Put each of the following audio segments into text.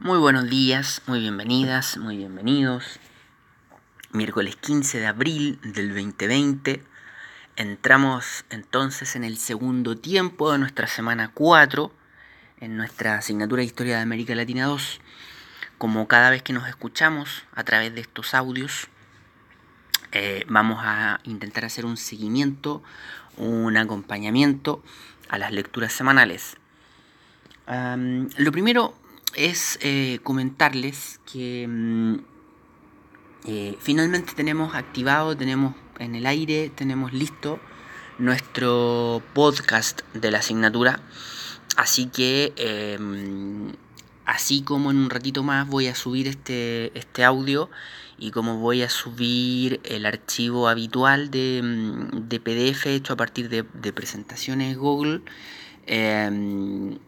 Muy buenos días, muy bienvenidas, muy bienvenidos. Miércoles 15 de abril del 2020. Entramos entonces en el segundo tiempo de nuestra semana 4, en nuestra asignatura de Historia de América Latina 2. Como cada vez que nos escuchamos a través de estos audios, eh, vamos a intentar hacer un seguimiento, un acompañamiento a las lecturas semanales. lo primero es eh, comentarles que mm, eh, finalmente tenemos activado, tenemos en el aire, tenemos listo nuestro podcast de la asignatura. Así que, em, así como en un ratito más voy a subir este, este audio y como voy a subir el archivo habitual de, mm, PDF hecho a partir de, de presentaciones Google, em,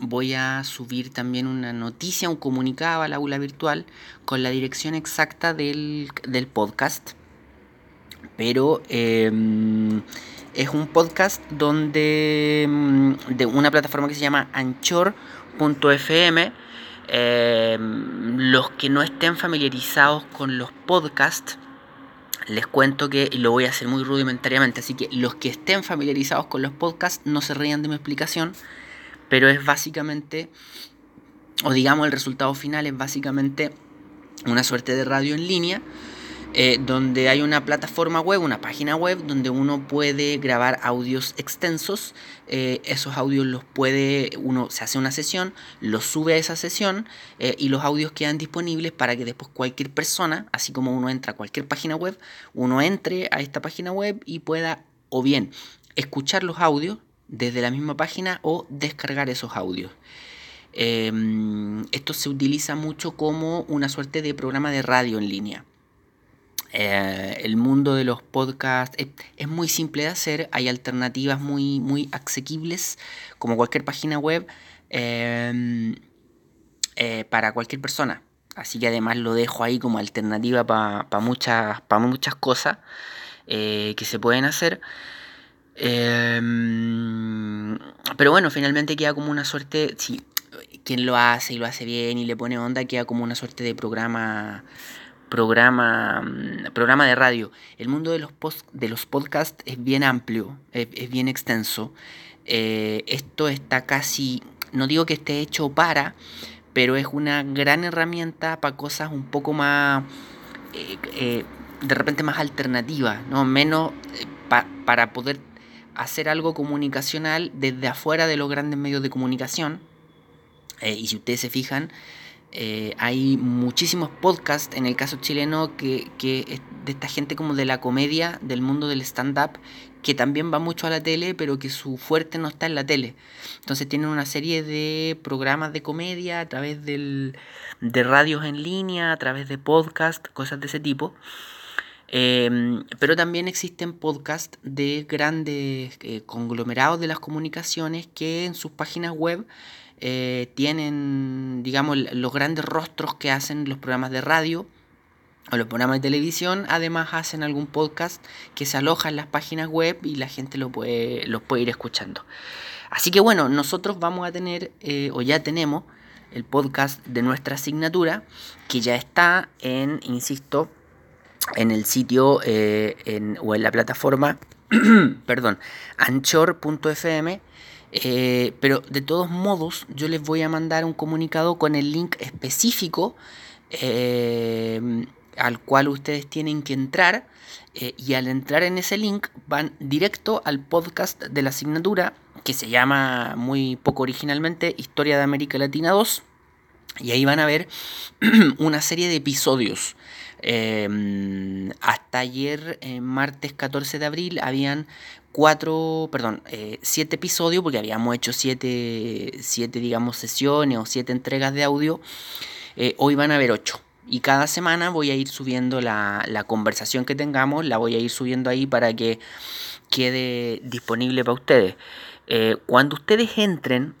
voy a subir también una noticia, un comunicado al aula virtual con la dirección exacta del, podcast. Pero em, es un podcast donde em, de una plataforma que se llama anchor.fm. Em, los que no estén familiarizados con los podcasts, les cuento que lo voy a hacer muy rudimentariamente, así que los que estén familiarizados con los podcasts no se rían de mi explicación pero es básicamente, o digamos el resultado final es básicamente una suerte de radio en línea, eh, donde hay una plataforma web, una página web, donde uno puede grabar audios extensos. Eh, esos audios los puede, uno se hace una sesión, los sube a esa sesión eh, y los audios quedan disponibles para que después cualquier persona, así como uno entra a cualquier página web, uno entre a esta página web y pueda o bien escuchar los audios, desde la misma página o descargar esos audios. Em, esto se utiliza mucho como una suerte de programa de radio en línea. Eh, el mundo de los podcasts es, muy simple de hacer, hay alternativas muy, muy asequibles, como cualquier página web, em, eh, para cualquier persona. Así que además lo dejo ahí como alternativa para muchas, muchas cosas eh, que se pueden hacer. Em, pero bueno, finalmente queda como una suerte, si quien lo hace y lo hace bien y le pone onda, queda como una suerte de programa programa mm, programa de radio. El mundo de los post, de los podcasts es bien amplio, es, bien extenso. Eh, esto está casi, no digo que esté hecho para, pero es una gran herramienta para cosas un poco más, eh, eh, de repente más alternativas, ¿no? menos para poder hacer algo comunicacional desde afuera de los grandes medios de comunicación. Eh, y si ustedes se fijan, eh, hay muchísimos podcasts en el caso chileno que, de esta gente como de la comedia, del mundo del stand-up, que también va mucho a la tele, pero que su fuerte no está en la tele. Entonces tienen una serie de programas de comedia a través del, de radios en línea, a través de podcasts, cosas de ese tipo. Em, pero también existen podcasts de grandes eh, conglomerados de las comunicaciones que en sus páginas web eh, tienen, digamos, los grandes rostros que hacen los programas de radio o los programas de televisión. Además hacen algún podcast que se aloja en las páginas web y la gente lo puede, los puede ir escuchando. Así que bueno, nosotros vamos a tener, eh, o ya tenemos, el podcast de nuestra asignatura, que ya está en, insisto, en el sitio eh, o en la plataforma, perdón, anchor.fm. Eh, pero de todos modos, yo les voy a mandar un comunicado con el link específico eh, al cual ustedes tienen que entrar. y al entrar en ese link van directo al podcast de la asignatura que se llama muy poco originalmente Historia de América Latina 2. Y ahí van a ver una serie de episodios Em, hasta ayer, eh, martes 14 de abril, habían cuatro, perdón, eh, siete episodios, porque habíamos hecho siete, siete, digamos, sesiones o siete entregas de audio. Eh, hoy van a haber ocho. Y cada semana voy a ir subiendo la, la, conversación que tengamos, la voy a ir subiendo ahí para que quede disponible para ustedes. cuando ustedes entren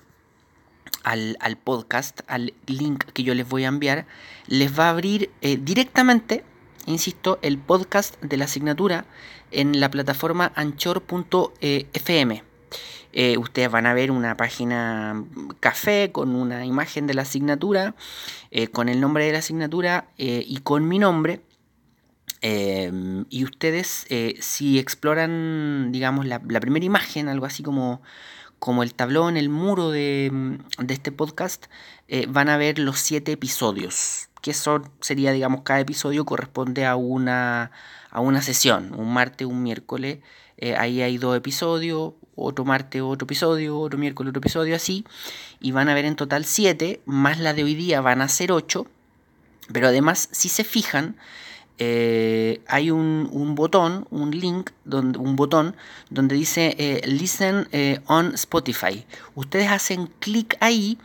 al, podcast, al link que yo les voy a enviar, les va a abrir eh, directamente, insisto, el podcast de la asignatura en la plataforma anchor.fm. eh, ustedes van a ver una página café con una imagen de la asignatura, eh, con el nombre de la asignatura y con mi nombre. y ustedes, si exploran, digamos, la, primera imagen, algo así como, como el tablón, el muro de, de este podcast, van a ver los siete episodios que son, sería, digamos, cada episodio corresponde a una, a una sesión, un martes, un miércoles, eh, ahí hay dos episodios, otro martes otro episodio, otro miércoles otro episodio, así, y van a ver en total siete, más la de hoy día van a ser ocho, pero además, si se fijan, eh, hay un, botón, un link, donde, un botón donde dice eh, Listen on Spotify. Ustedes hacen clic ahí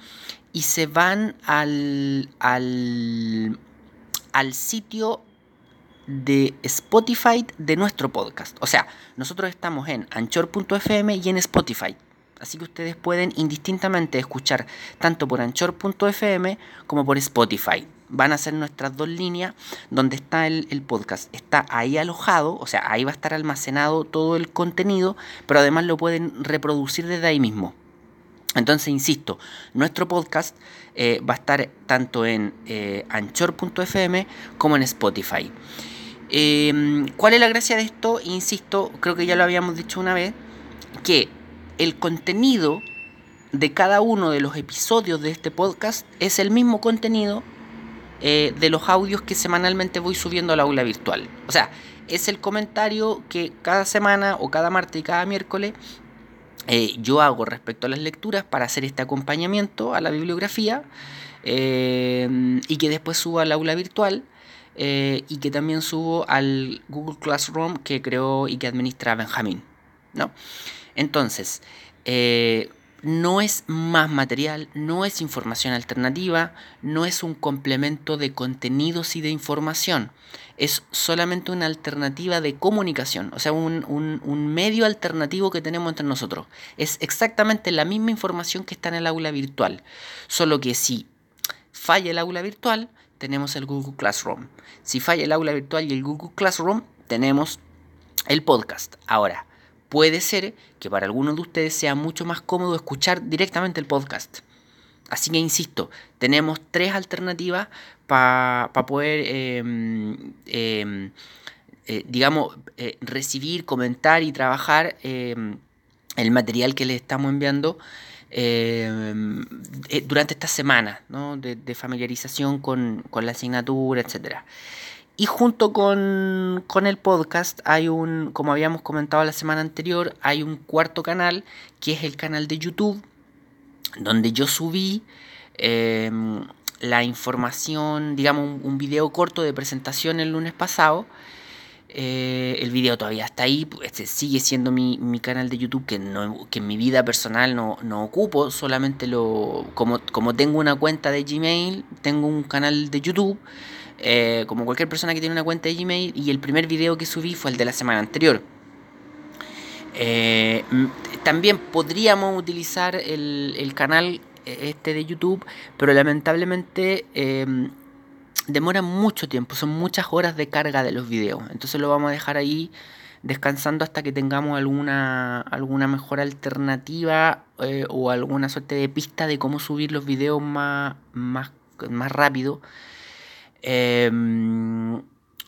y se van al, al, al sitio de Spotify de nuestro podcast. O sea, nosotros estamos en anchor.fm y en Spotify. Así que ustedes pueden indistintamente escuchar tanto por anchor.fm como por Spotify. Van a ser nuestras dos líneas donde está el, el, podcast. Está ahí alojado, o sea, ahí va a estar almacenado todo el contenido, pero además lo pueden reproducir desde ahí mismo. Entonces, insisto, nuestro podcast eh, va a estar tanto en eh, anchor.fm como en Spotify. Em, ¿Cuál es la gracia de esto? Insisto, creo que ya lo habíamos dicho una vez, que el contenido de cada uno de los episodios de este podcast es el mismo contenido eh, de los audios que semanalmente voy subiendo al aula virtual. O sea, es el comentario que cada semana o cada martes y cada miércoles eh, yo hago respecto a las lecturas para hacer este acompañamiento a la bibliografía eh, y que después subo al aula virtual eh, y que también subo al Google Classroom que creó y que administra Benjamín. ¿no? Entonces, no es más material, no es información alternativa, no es un complemento de contenidos y de información, es solamente una alternativa de comunicación, o sea, un, medio alternativo que tenemos entre nosotros. Es exactamente la misma información que está en el aula virtual, solo que si falla el aula virtual, tenemos el Google Classroom. Si falla el aula virtual y el Google Classroom, tenemos el podcast. Ahora, puede ser que para algunos de ustedes sea mucho más cómodo escuchar directamente el podcast. Así que insisto, tenemos tres alternativas para poder, em, em, eh, digamos, eh, recibir, comentar y trabajar em, el material que les estamos enviando eh, durante esta semana de, de, familiarización con, con la asignatura, etcétera. Y junto con, el podcast hay un, como habíamos comentado la semana anterior, hay un cuarto canal que es el canal de YouTube, donde yo subí em, la información, digamos, un, video corto de presentación el lunes pasado. Eh, el video todavía está ahí, este sigue siendo mi, canal de YouTube que, no, que en mi vida personal no, no ocupo, solamente lo como, como tengo una cuenta de Gmail, tengo un canal de YouTube eh, como cualquier persona que tiene una cuenta de Gmail, y el primer video que subí fue el de la semana anterior. Eh, también podríamos utilizar el, canal eh, este de YouTube, pero lamentablemente em, demora mucho tiempo, son muchas horas de carga de los videos. Entonces lo vamos a dejar ahí descansando hasta que tengamos alguna, alguna mejor alternativa o alguna suerte de pista de cómo subir los videos más, más, más rápido Em,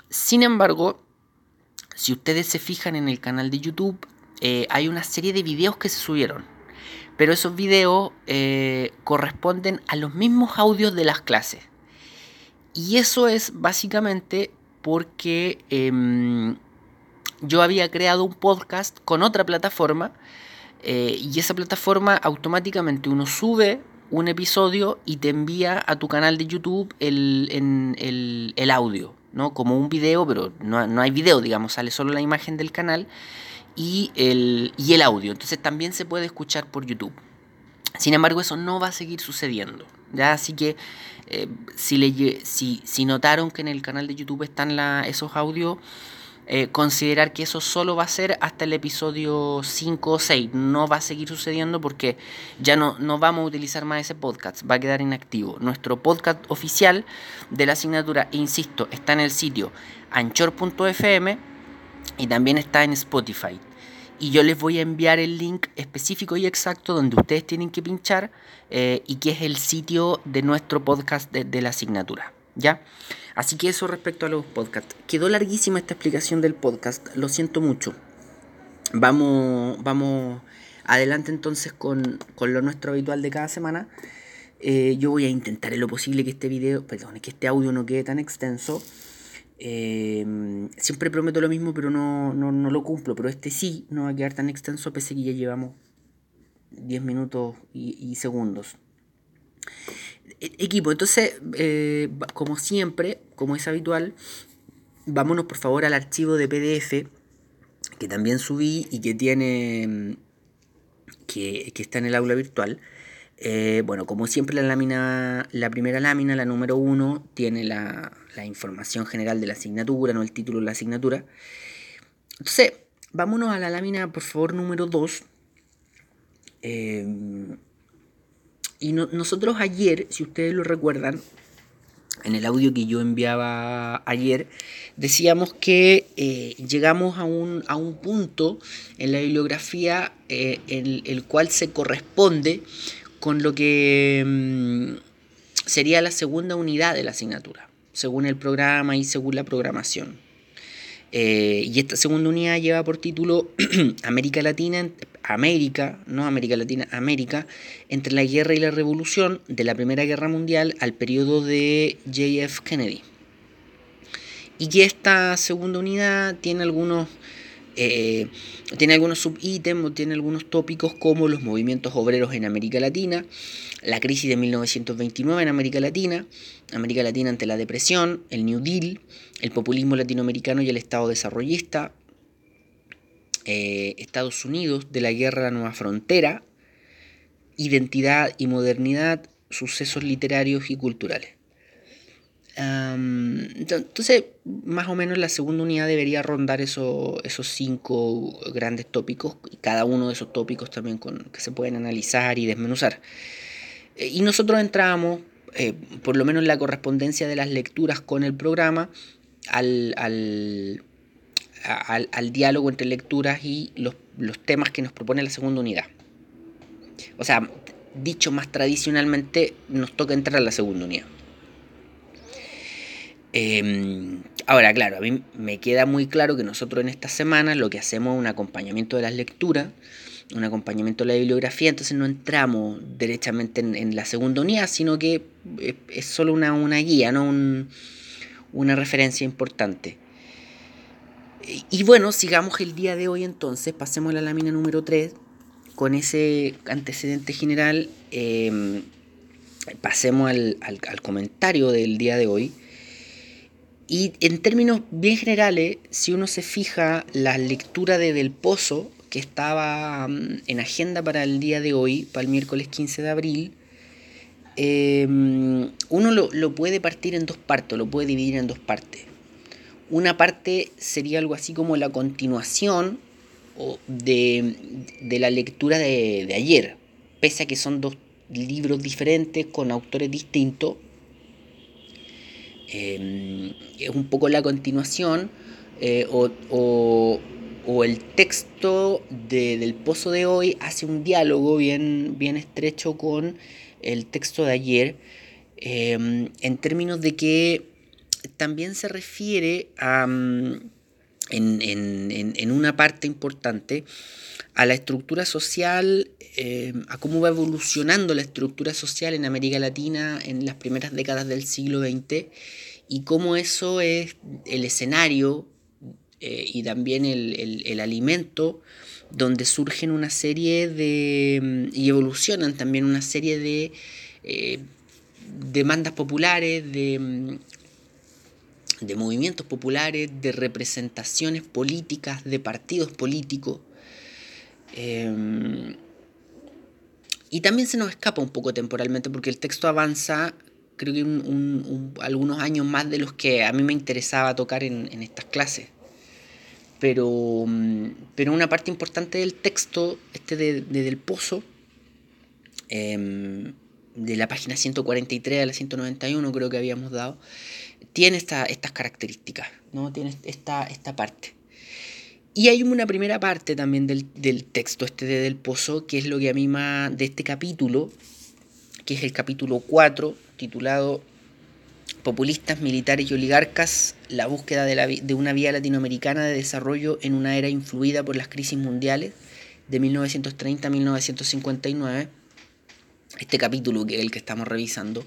sin embargo, si ustedes se fijan en el canal de YouTube, eh, hay una serie de videos que se subieron. Pero esos videos eh, corresponden a los mismos audios de las clases. Y eso es básicamente porque em, yo había creado un podcast con otra plataforma eh, y esa plataforma automáticamente uno sube un episodio y te envía a tu canal de YouTube el, el, audio, ¿no? Como un video, pero no, hay video, digamos, sale solo la imagen del canal y el, y el audio. Entonces también se puede escuchar por YouTube. Sin embargo, eso no va a seguir sucediendo. ¿Ya? Así que eh, si, le, si, si notaron que en el canal de YouTube están la, esos audios, eh, considerar que eso solo va a ser hasta el episodio 5 o 6. No va a seguir sucediendo porque ya no, no vamos a utilizar más ese podcast, va a quedar inactivo. Nuestro podcast oficial de la asignatura, insisto, está en el sitio anchor.fm y también está en Spotify. Y yo les voy a enviar el link específico y exacto donde ustedes tienen que pinchar eh, y que es el sitio de nuestro podcast de, la asignatura. ¿Ya? Así que eso respecto a los podcasts. Quedó larguísima esta explicación del podcast, lo siento mucho. Vamos, vamos adelante entonces con, lo nuestro habitual de cada semana. Eh, yo voy a intentar en lo posible que este video, perdón, que este audio no quede tan extenso. Em, siempre prometo lo mismo, pero no, lo cumplo. Pero este sí no va a quedar tan extenso, pese que ya llevamos 10 minutos y, segundos. E, equipo, entonces, eh, como siempre, como es habitual, vámonos por favor al archivo de PDF que también subí y que tiene. que, que está en el aula virtual. Eh, bueno, como siempre la lámina, la primera lámina, la número 1, tiene la, información general de la asignatura, no el título de la asignatura. Entonces, vámonos a la lámina, por favor, número 2. Eh, y nosotros ayer, si ustedes lo recuerdan, en el audio que yo enviaba ayer, decíamos que eh, llegamos a un, a un, punto en la bibliografía en el cual se corresponde con lo que mm, sería la segunda unidad de la asignatura, según el programa y según la programación. Eh, y esta segunda unidad lleva por título América Latina, América, no América Latina, América, entre la guerra y la revolución de la Primera Guerra Mundial al periodo de JF Kennedy. Y esta segunda unidad tiene algunos eh, tiene algunos subítems tiene algunos tópicos como los movimientos obreros en América Latina, la crisis de 1929 en América Latina, América Latina ante la depresión, el New Deal, el populismo latinoamericano y el Estado desarrollista, eh, Estados Unidos de la guerra a la nueva frontera, identidad y modernidad, sucesos literarios y culturales entonces, más o menos la segunda unidad debería rondar esos cinco grandes tópicos, y cada uno de esos tópicos también que se pueden analizar y desmenuzar. Eh, y nosotros entramos, eh, por lo menos la correspondencia de las lecturas con el programa, al, al, al, diálogo entre lecturas y los, los temas que nos propone la segunda unidad. O sea, dicho más tradicionalmente, nos toca entrar a la segunda unidad. Em, ahora, claro, a mí me queda muy claro que nosotros en esta semana lo que hacemos es un acompañamiento de las lecturas, un acompañamiento de la bibliografía, entonces no entramos derechamente en, la segunda unidad, sino que es, solo una, guía, no una referencia importante. Y, bueno, sigamos el día de hoy entonces, pasemos a la lámina número 3 con ese antecedente general, em, pasemos al comentario del día de hoy. Y en términos bien generales, si uno se fija la lectura de Del Pozo, que estaba mm, en agenda para el día de hoy, para el miércoles 15 de abril, em, uno lo, puede partir en dos partes, lo puede dividir en dos partes. Una parte sería algo así como la continuación de, la lectura de, de ayer, pese a que son dos libros diferentes con autores distintos, Em, es un poco la continuación eh, o, el texto del pozo de hoy hace un diálogo bien, bien estrecho con el texto de ayer em, en términos de que también se refiere a, mm, en, una parte importante a la estructura social, em, a cómo va evolucionando la estructura social en América Latina en las primeras décadas del siglo XX y cómo eso es el escenario eh, y también el, alimento donde surgen una serie de mm, y evolucionan también una serie de eh, demandas populares, de, mm, de movimientos populares, de representaciones políticas, de partidos políticos. Em, y también se nos escapa un poco temporalmente porque el texto avanza creo que algunos años más de los que a mí me interesaba tocar en, estas clases. Pero, mm, pero una parte importante del texto, este de, Del Pozo, em, de la página 143 a la 191 creo que habíamos dado, tiene estas características, ¿no? tiene esta, esta parte. Y hay una primera parte también del, del, texto este de Del Pozo, que es lo que a mí más de este capítulo, que es el capítulo 4, titulado Populistas, militares y oligarcas, la búsqueda de, la, de una vía latinoamericana de desarrollo en una era influida por las crisis mundiales de 1930 a 1959. Este capítulo que es el que estamos revisando.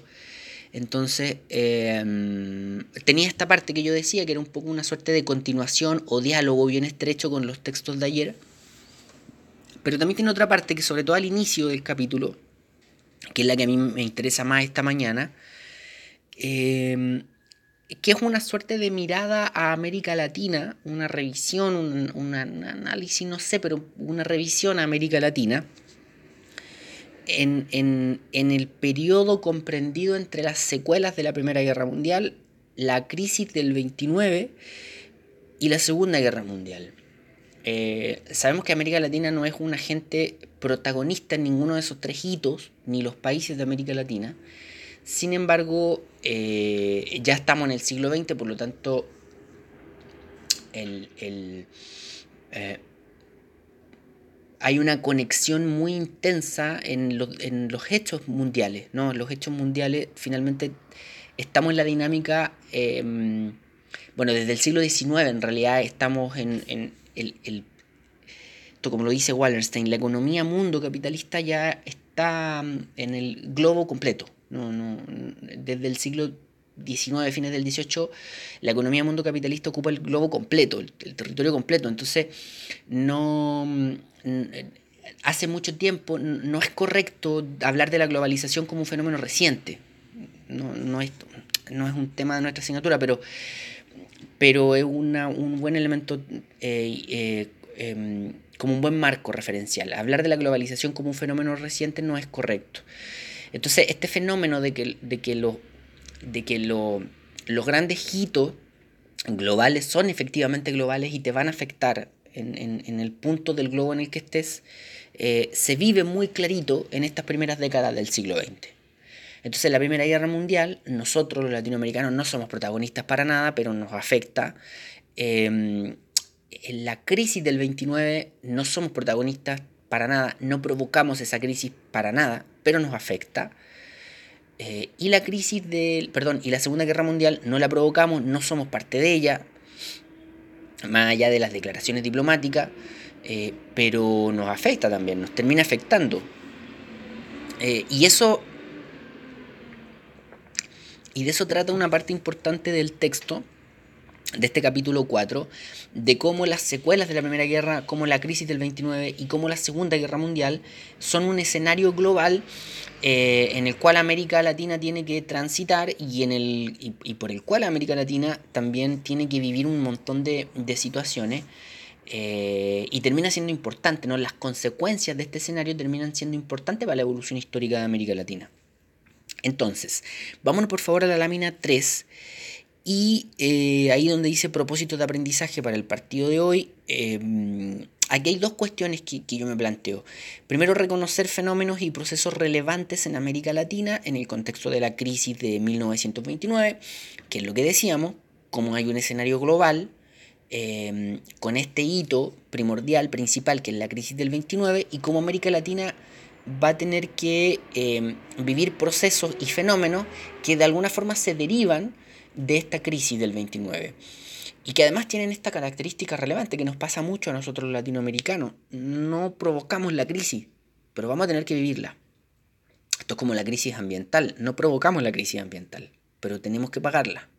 Entonces, em, tenía esta parte que yo decía, que era un poco una suerte de continuación o diálogo bien estrecho con los textos de ayer. Pero también tiene otra parte que sobre todo al inicio del capítulo, que es la que a mí me interesa más esta mañana, Em, que es una suerte de mirada a América Latina, una revisión, un, análisis, no sé, pero una revisión a América Latina en, en, el periodo comprendido entre las secuelas de la Primera Guerra Mundial, la crisis del 29 y la Segunda Guerra Mundial. Eh, sabemos que América Latina no es un agente protagonista en ninguno de esos tres hitos, ni los países de América Latina, sin embargo, eh, ya estamos en el siglo XX, por lo tanto, eh, hay una conexión muy intensa en, los hechos mundiales. ¿no? En los hechos mundiales, finalmente, estamos en la dinámica, em, bueno, desde el siglo XIX en realidad estamos en, en el, el como lo dice Wallerstein, la economía mundo capitalista ya está mm, en el globo completo. No, no, desde el siglo XIX, fines del XVIII, la economía mundo capitalista ocupa el globo completo, el, territorio completo. Entonces, no hace mucho tiempo no es correcto hablar de la globalización como un fenómeno reciente. No, no, es, no es un tema de nuestra asignatura, pero, pero es una, un buen elemento eh, eh, em, como un buen marco referencial. Hablar de la globalización como un fenómeno reciente no es correcto. Entonces, este fenómeno de que, de que, de que lo, los grandes hitos globales son efectivamente globales y te van a afectar en, el punto del globo en el que estés, eh, se vive muy clarito en estas primeras décadas del siglo XX. Entonces, en la Primera Guerra Mundial, nosotros los latinoamericanos no somos protagonistas para nada, pero nos afecta. Em, en la crisis del 29 no somos protagonistas para nada, no provocamos esa crisis para nada, pero nos afecta. Eh, y la crisis del, perdón, y la Segunda Guerra Mundial no la provocamos, no somos parte de ella, más allá de las declaraciones diplomáticas, eh, pero nos afecta también, nos termina afectando. Eh, y eso, y de eso trata una parte importante del texto, de este capítulo 4, de cómo las secuelas de la Primera Guerra, como la crisis del 29 y cómo la Segunda Guerra Mundial son un escenario global eh, en el cual América Latina tiene que transitar y, en el, y, por el cual América Latina también tiene que vivir un montón de, situaciones. Eh, y termina siendo importante, ¿no? Las consecuencias de este escenario terminan siendo importantes para la evolución histórica de América Latina. Entonces, vámonos por favor a la lámina 3 y eh, ahí donde dice propósito de aprendizaje para el partido de hoy, em, aquí hay dos cuestiones que, yo me planteo. Primero, reconocer fenómenos y procesos relevantes en América Latina en el contexto de la crisis de 1929, que es lo que decíamos, como hay un escenario global em, con este hito primordial, principal, que es la crisis del 29, y cómo América Latina va a tener que em, vivir procesos y fenómenos que de alguna forma se derivan de esta crisis del 29. Y que además tienen esta característica relevante que nos pasa mucho a nosotros los latinoamericanos. No provocamos la crisis, pero vamos a tener que vivirla. Esto es como la crisis ambiental. No provocamos la crisis ambiental, pero tenemos que pagarla.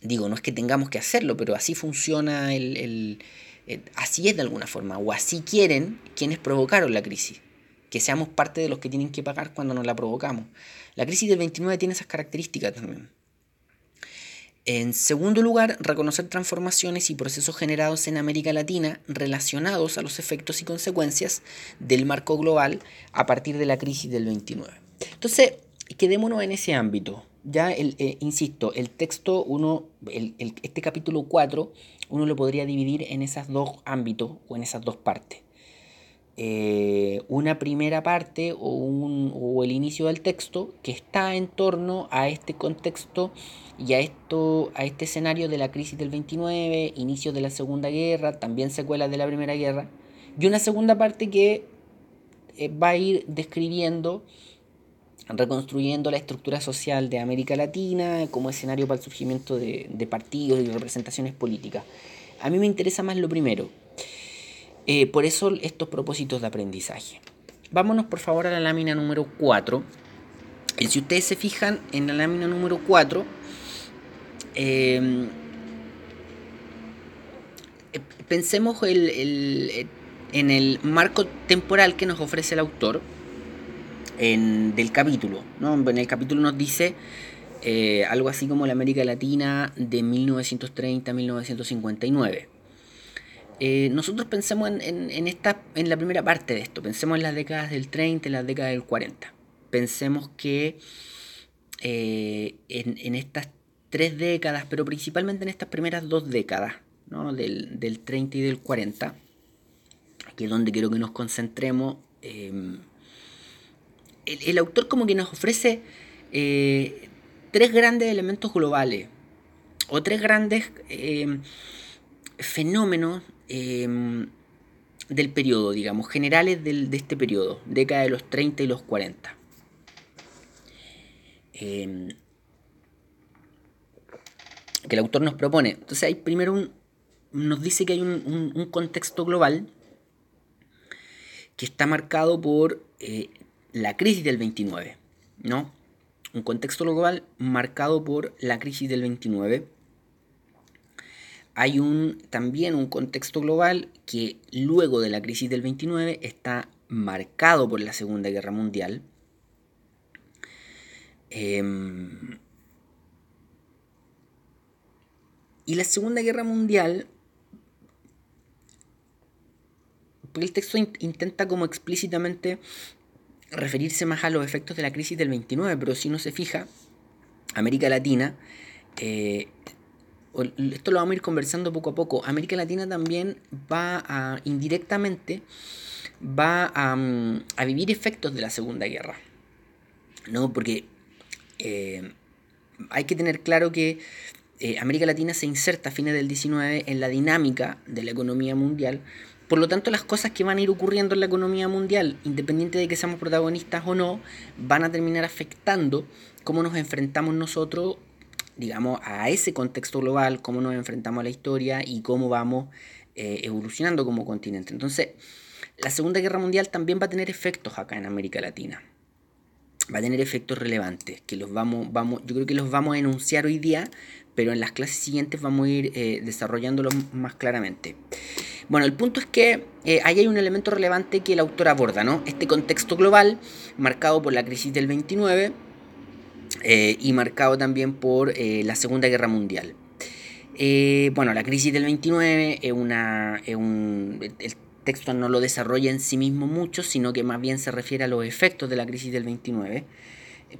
Digo, no es que tengamos que hacerlo, pero así funciona el, así es de alguna forma, o así quieren quienes provocaron la crisis, que seamos parte de los que tienen que pagar cuando nos la provocamos. La crisis del 29 tiene esas características también. En segundo lugar, reconocer transformaciones y procesos generados en América Latina relacionados a los efectos y consecuencias del marco global a partir de la crisis del 29. Entonces, quedémonos en ese ámbito. Ya, el, eh, insisto, el texto, uno, este capítulo 4, uno lo podría dividir en esos dos ámbitos o en esas dos partes. Eh, una primera parte o, o el inicio del texto que está en torno a este contexto y a, esto, a este escenario de la crisis del 29, inicio de la Segunda Guerra, también secuelas de la Primera Guerra, y una segunda parte que eh, va a ir describiendo, reconstruyendo la estructura social de América Latina como escenario para el surgimiento de partidos y representaciones políticas. A mí me interesa más lo primero, eh, por eso estos propósitos de aprendizaje. Vámonos por favor a la lámina número 4. Y si ustedes se fijan en la lámina número 4, em, eh, pensemos en el marco temporal que nos ofrece el autor en, del capítulo. ¿no? En el capítulo nos dice eh, algo así como la América Latina de 1930 a 1959. Eh, nosotros pensemos en, esta, en la primera parte de esto, pensemos en las décadas del 30 y las décadas del 40. Pensemos que eh, en, estas tres décadas, pero principalmente en estas primeras dos décadas, del, del 30 y del 40, que es donde quiero que nos concentremos, em, el, autor como que nos ofrece eh, tres grandes elementos globales, o tres grandes em, fenómenos Em, del periodo, digamos, generales de este periodo, década de los 30 y los 40. Em, que el autor nos propone. Entonces hay primero un, nos dice que hay un, contexto global que está marcado por eh, la crisis del 29, ¿no? Un contexto global marcado por la crisis del 29 hay un, también un contexto global que luego de la crisis del 29 está marcado por la Segunda Guerra Mundial. Em, y la Segunda Guerra Mundial, porque el texto intenta como explícitamente referirse más a los efectos de la crisis del 29, pero si uno se fija, América Latina eh, esto lo vamos a ir conversando poco a poco, América Latina también va a, indirectamente, va a, mm, vivir efectos de la Segunda Guerra. ¿no? Porque eh, hay que tener claro que eh, América Latina se inserta a fines del 19 en la dinámica de la economía mundial. Por lo tanto, las cosas que van a ir ocurriendo en la economía mundial, independiente de que seamos protagonistas o no, van a terminar afectando cómo nos enfrentamos nosotros digamos, a ese contexto global, cómo nos enfrentamos a la historia y cómo vamos eh, evolucionando como continente. Entonces, la Segunda Guerra Mundial también va a tener efectos acá en América Latina. Va a tener efectos relevantes, que los vamos, vamos, yo creo que los vamos a enunciar hoy día, pero en las clases siguientes vamos a ir eh, desarrollándolos más claramente. Bueno, el punto es que eh, ahí hay un elemento relevante que el autor aborda, ¿no? Este contexto global, marcado por la crisis del 29, eh, y marcado también por eh, la Segunda Guerra Mundial. Eh, bueno, la crisis del 29 es una, un, el texto no lo desarrolla en sí mismo mucho, sino que más bien se refiere a los efectos de la crisis del 29.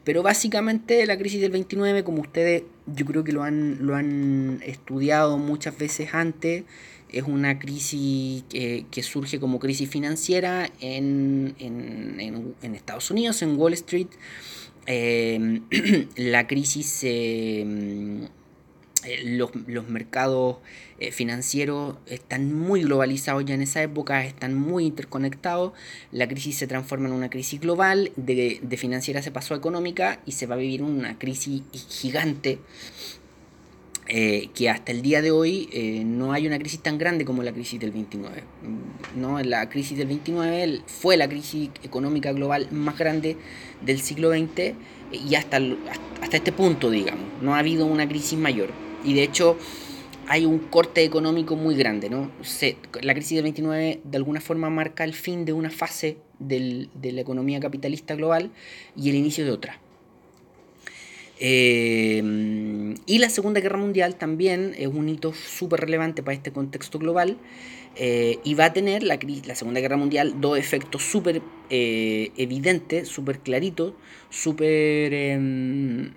Pero básicamente la crisis del 29, como ustedes yo creo que lo han, lo han estudiado muchas veces antes, es una crisis que, surge como crisis financiera en, en, en Estados Unidos, en Wall Street, Em, la crisis, em, eh, los, mercados eh, financieros están muy globalizados ya en esa época, están muy interconectados, la crisis se transforma en una crisis global, de, de financiera se pasó a económica y se va a vivir una crisis gigante eh, que hasta el día de hoy eh, no hay una crisis tan grande como la crisis del 29. ¿no? La crisis del 29 fue la crisis económica global más grande del siglo XX y hasta, hasta este punto, digamos, no ha habido una crisis mayor. Y de hecho hay un corte económico muy grande. ¿no? la crisis del 29 de alguna forma marca el fin de una fase de la economía capitalista global y el inicio de otra. Eh, y la Segunda Guerra Mundial también es un hito súper relevante para este contexto global eh, y va a tener la, la, Segunda Guerra Mundial dos efectos súper eh, evidentes, súper claritos, súper, em,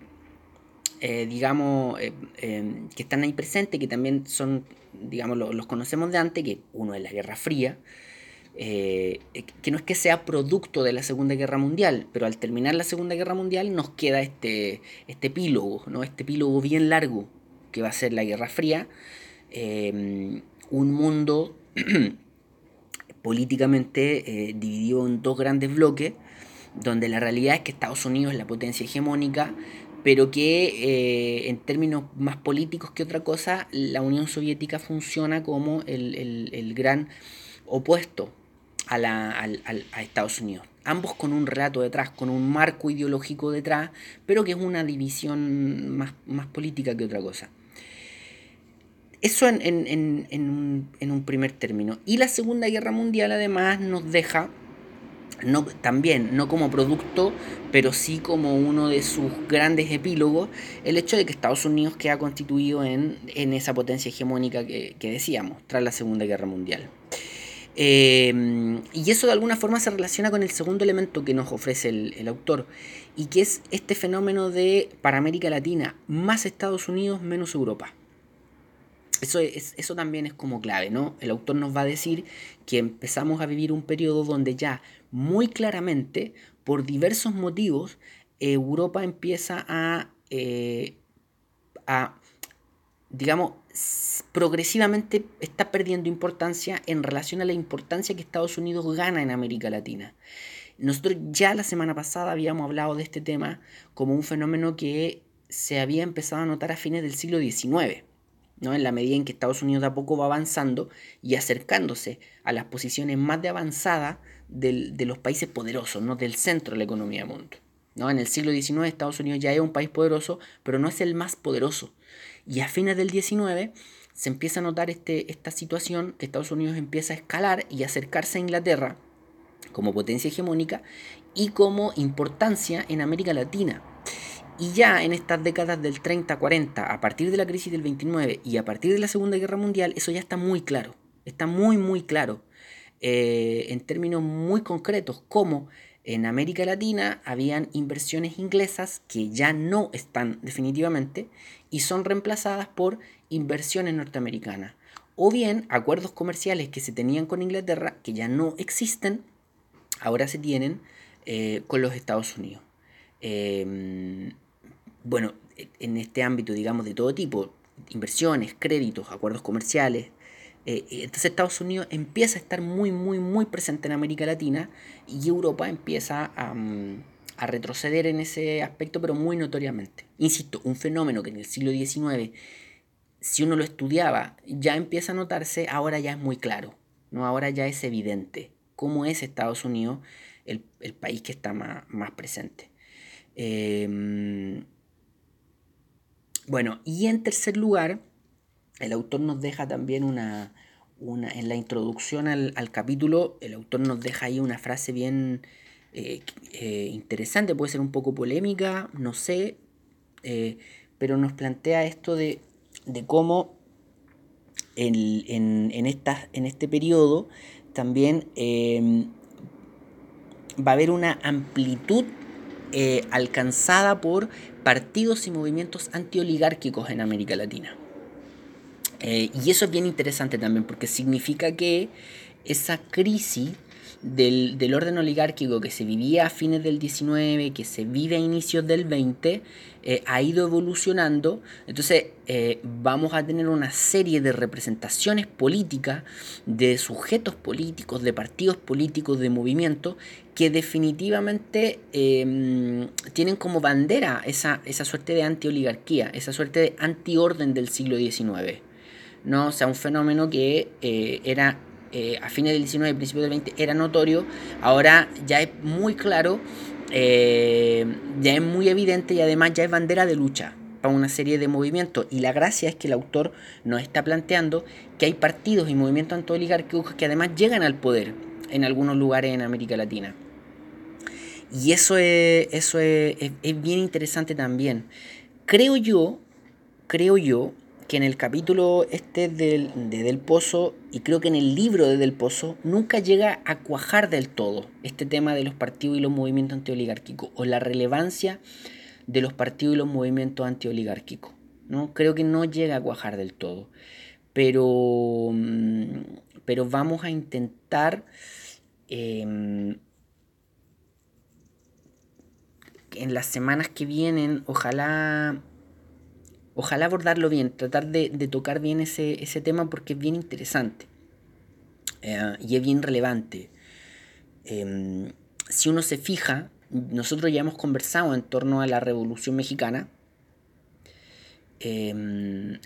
digamos, em, que están ahí presentes, que también son, digamos, los conocemos de antes, que uno es la Guerra Fría, eh, que no es que sea producto de la Segunda Guerra Mundial, pero al terminar la Segunda Guerra Mundial nos queda este, este epílogo, ¿no? este epílogo bien largo que va a ser la Guerra Fría, eh, un mundo políticamente eh, dividido en dos grandes bloques, donde la realidad es que Estados Unidos es la potencia hegemónica, pero que eh, en términos más políticos que otra cosa, la Unión Soviética funciona como el, gran opuesto a, a, Estados Unidos. Ambos con un relato detrás, con un marco ideológico detrás, pero que es una división más, más política que otra cosa. Eso en, un, en, un, primer término. Y la Segunda Guerra Mundial además nos deja, no, también, no como producto, pero sí como uno de sus grandes epílogos, el hecho de que Estados Unidos queda constituido en, esa potencia hegemónica que, decíamos, tras la Segunda Guerra Mundial. Eh, y eso de alguna forma se relaciona con el segundo elemento que nos ofrece el, el, autor, y que es este fenómeno de, para América Latina, más Estados Unidos menos Europa. Eso, es, eso también es como clave, ¿no? El autor nos va a decir que empezamos a vivir un periodo donde ya muy claramente, por diversos motivos, Europa empieza a, eh, a, digamos, progresivamente está perdiendo importancia en relación a la importancia que Estados Unidos gana en América Latina. Nosotros ya la semana pasada habíamos hablado de este tema como un fenómeno que se había empezado a notar a fines del siglo XIX. ¿no? en la medida en que Estados Unidos de a poco va avanzando y acercándose a las posiciones más de avanzada de los países poderosos, ¿no? del centro de la economía del mundo. ¿no? En el siglo XIX Estados Unidos ya es un país poderoso, pero no es el más poderoso. Y a fines del XIX se empieza a notar este, esta situación que Estados Unidos empieza a escalar y acercarse a Inglaterra como potencia hegemónica y como importancia en América Latina. Y ya en estas décadas del 30-40, a partir de la crisis del 29 y a partir de la Segunda Guerra Mundial, eso ya está muy claro. Está muy, muy claro. Eh, en términos muy concretos, como en América Latina habían inversiones inglesas que ya no están definitivamente y son reemplazadas por inversiones norteamericanas. O bien acuerdos comerciales que se tenían con Inglaterra que ya no existen, ahora se tienen eh, con los Estados Unidos. Eh, bueno, en este ámbito, digamos, de todo tipo, inversiones, créditos, acuerdos comerciales. Eh, entonces Estados Unidos empieza a estar muy, muy, muy presente en América Latina y Europa empieza a, mm, retroceder en ese aspecto, pero muy notoriamente. Insisto, un fenómeno que en el siglo XIX, si uno lo estudiaba, ya empieza a notarse, ahora ya es muy claro, ¿no? ahora ya es evidente cómo es Estados Unidos el, el país que está más, más presente. Eh, bueno, y en tercer lugar, el autor nos deja también una, una en la introducción al, capítulo, el autor nos deja ahí una frase bien eh, eh, interesante, puede ser un poco polémica, no sé, eh, pero nos plantea esto de, cómo en, en, en, en este periodo también va a haber una amplitud alcanzada por partidos y movimientos antioligárquicos en América Latina. Eh, y eso es bien interesante también porque significa que esa crisis del, orden oligárquico que se vivía a fines del 19, que se vive a inicios del 20, eh, ha ido evolucionando. Entonces eh, vamos a tener una serie de representaciones políticas, de sujetos políticos, de partidos políticos, de movimientos, que definitivamente em, tienen como bandera esa, esa suerte de anti-oligarquía, esa suerte de antiorden del siglo XIX. ¿No? O sea, un fenómeno que eh, era eh, a fines del 19 y principios del 20 era notorio, ahora ya es muy claro, eh, ya es muy evidente y además ya es bandera de lucha para una serie de movimientos. Y la gracia es que el autor nos está planteando que hay partidos y movimientos antioligárquicos que además llegan al poder en algunos lugares en América Latina. Y eso es, eso es, es bien interesante también. Creo yo, creo yo que en el capítulo este del, de Del Pozo, y creo que en el libro de Del Pozo, nunca llega a cuajar del todo este tema de los partidos y los movimientos antioligárquicos, o la relevancia de los partidos y los movimientos antioligárquicos. ¿no? Creo que no llega a cuajar del todo. Pero, mm, pero vamos a intentar em, en las semanas que vienen, ojalá, ojalá abordarlo bien, tratar de, tocar bien ese, tema porque es bien interesante eh, y es bien relevante. Em, si uno se fija, nosotros ya hemos conversado en torno a la Revolución Mexicana em,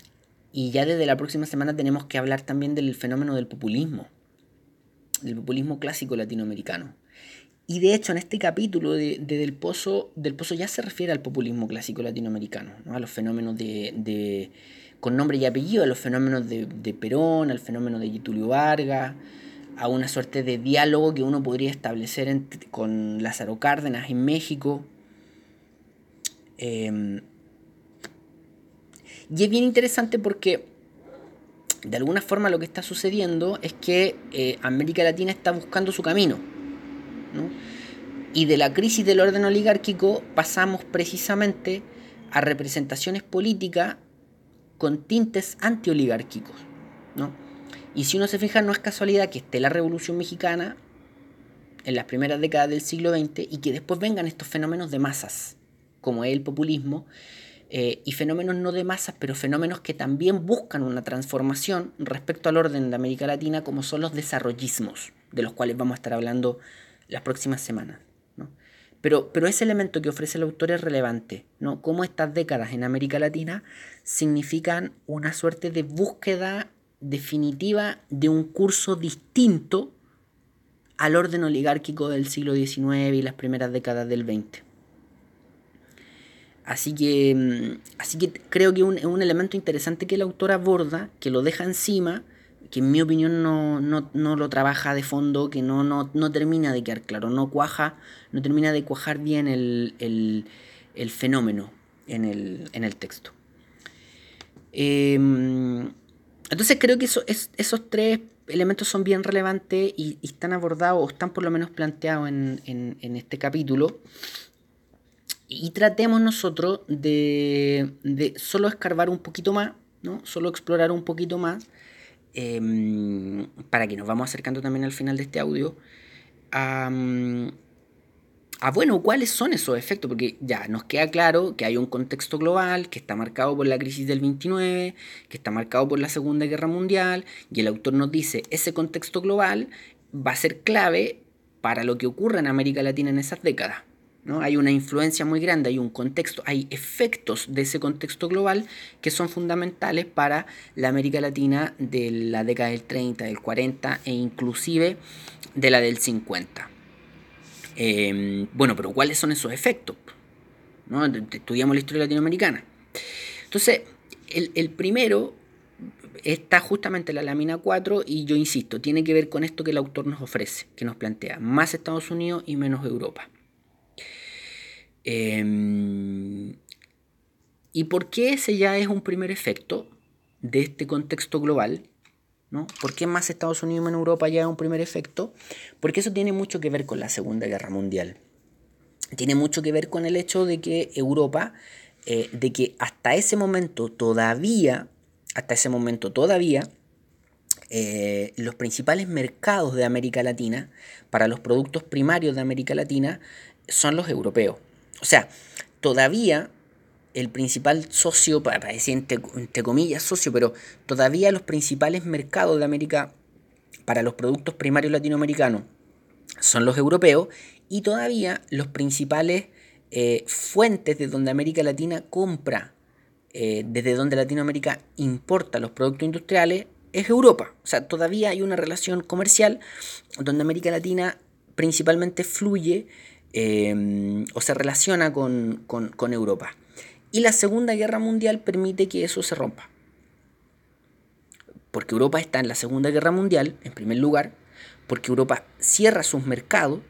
y ya desde la próxima semana tenemos que hablar también del fenómeno del populismo, del populismo clásico latinoamericano. Y de hecho, en este capítulo de, Del, Pozo, Del Pozo ya se refiere al populismo clásico latinoamericano, a los fenómenos de, con nombre y apellido, a los fenómenos de, Perón, al fenómeno de Getulio Vargas, a una suerte de diálogo que uno podría establecer con Lázaro Cárdenas en México. Em, y es bien interesante porque de alguna forma lo que está sucediendo es que eh, América Latina está buscando su camino y de la crisis del orden oligárquico pasamos precisamente a representaciones políticas con tintes antioligárquicos. ¿no? Y si uno se fija, no es casualidad que esté la Revolución Mexicana en las primeras décadas del siglo XX y que después vengan estos fenómenos de masas, como es el populismo, eh, y fenómenos no de masas, pero fenómenos que también buscan una transformación respecto al orden de América Latina, como son los desarrollismos, de los cuales vamos a estar hablando las próximas semanas. ¿no? Pero, pero ese elemento que ofrece el autor es relevante, ¿no? Cómo estas décadas en América Latina significan una suerte de búsqueda definitiva de un curso distinto al orden oligárquico del siglo XIX y las primeras décadas del XX. Así que, mm, así que creo que es un elemento interesante que el autor aborda, que lo deja encima, que en mi opinión no, lo trabaja de fondo, que no, no, termina de quedar claro, no cuaja, no termina de cuajar bien el, fenómeno en el, texto. Em, entonces creo que esos tres elementos son bien relevantes y, están abordados o están por lo menos planteados en, este capítulo. Y tratemos nosotros de, de, solo escarbar un poquito más, ¿no? solo explorar un poquito más Em, para que nos vamos acercando también al final de este audio, a, bueno, cuáles son esos efectos, porque ya nos queda claro que hay un contexto global que está marcado por la crisis del 29, que está marcado por la Segunda Guerra Mundial, y el autor nos dice, ese contexto global va a ser clave para lo que ocurre en América Latina en esas décadas. Hay una influencia muy grande, hay un contexto, hay efectos de ese contexto global que son fundamentales para la América Latina de la década del 30, del 40 e inclusive de la del 50. Em, bueno, pero ¿cuáles son esos efectos? Estudiamos la historia latinoamericana. Entonces, el, el primero está justamente en la lámina 4 y yo insisto, tiene que ver con esto que el autor nos ofrece, que nos plantea más Estados Unidos y menos Europa. Em, ¿Y por qué ese ya es un primer efecto de este contexto global? ¿no? ¿Por qué más Estados Unidos en Europa ya es un primer efecto? Porque eso tiene mucho que ver con la Segunda Guerra Mundial. Tiene mucho que ver con el hecho de que Europa, eh, de que hasta ese momento todavía, hasta ese momento todavía, eh, los principales mercados de América Latina para los productos primarios de América Latina son los europeos. O sea, todavía el principal socio, para decir entre, comillas socio, pero todavía los principales mercados de América para los productos primarios latinoamericanos son los europeos y todavía los principales eh, fuentes de donde América Latina compra, eh, desde donde Latinoamérica importa los productos industriales, es Europa. O sea, todavía hay una relación comercial donde América Latina principalmente fluye Em, o se relaciona con, Europa. Y la Segunda Guerra Mundial permite que eso se rompa. Porque Europa está en la Segunda Guerra Mundial, en primer lugar, porque Europa cierra sus mercados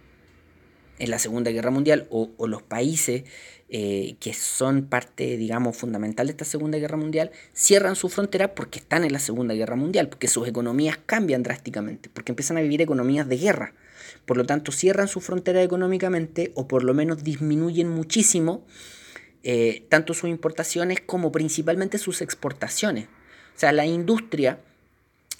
en la Segunda Guerra Mundial, o, los países eh, que son parte, digamos, fundamental de esta Segunda Guerra Mundial, cierran su frontera porque están en la Segunda Guerra Mundial, porque sus economías cambian drásticamente, porque empiezan a vivir economías de guerra. Por lo tanto, cierran su frontera económicamente o por lo menos disminuyen muchísimo eh, tanto sus importaciones como principalmente sus exportaciones. O sea, la industria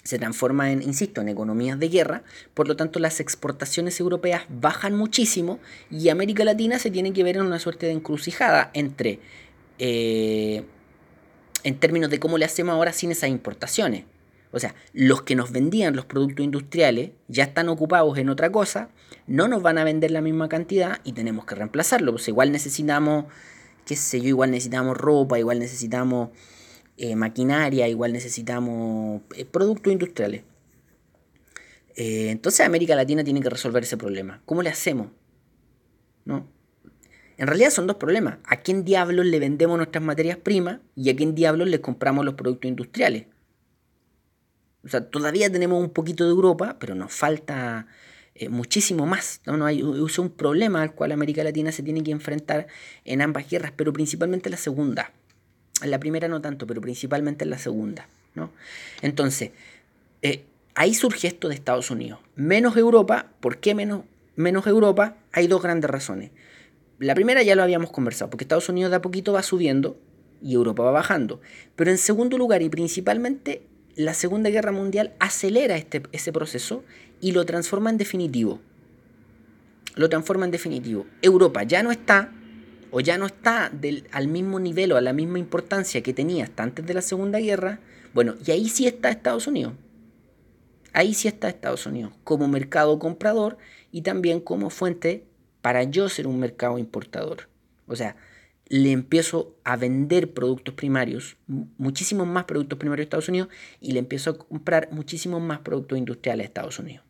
se transforma en, insisto, en economías de guerra, por lo tanto las exportaciones europeas bajan muchísimo y América Latina se tiene que ver en una suerte de encrucijada entre, eh, en términos de cómo le hacemos ahora sin esas importaciones. O sea, los que nos vendían los productos industriales ya están ocupados en otra cosa, no nos van a vender la misma cantidad y tenemos que reemplazarlo. Pues igual necesitamos, qué sé yo, igual necesitamos ropa, igual necesitamos eh, maquinaria, igual necesitamos eh, productos industriales. Eh, entonces América Latina tiene que resolver ese problema. ¿Cómo le hacemos? ¿No? En realidad son dos problemas. ¿A quién diablos le vendemos nuestras materias primas y a quién diablos les compramos los productos industriales? O sea, todavía tenemos un poquito de Europa, pero nos falta muchísimo más. ¿no? No hay, es un problema al cual América Latina se tiene que enfrentar en ambas guerras, pero principalmente la segunda. En la primera no tanto, pero principalmente en la segunda. ¿no? Entonces, eh, ahí surge esto de Estados Unidos. Menos Europa, ¿por qué menos, menos Europa? Hay dos grandes razones. La primera ya lo habíamos conversado, porque Estados Unidos de a poquito va subiendo y Europa va bajando. Pero en segundo lugar y principalmente, la Segunda Guerra Mundial acelera este, ese proceso y lo transforma en definitivo. Lo transforma en definitivo. Europa ya no está o ya no está al mismo nivel o a la misma importancia que tenía hasta antes de la Segunda Guerra, bueno, y ahí sí está Estados Unidos. Ahí sí está Estados Unidos, como mercado comprador y también como fuente para yo ser un mercado importador. O sea, le empiezo a vender productos primarios, muchísimos más productos primarios a Estados Unidos, y le empiezo a comprar muchísimos más productos industriales a Estados Unidos.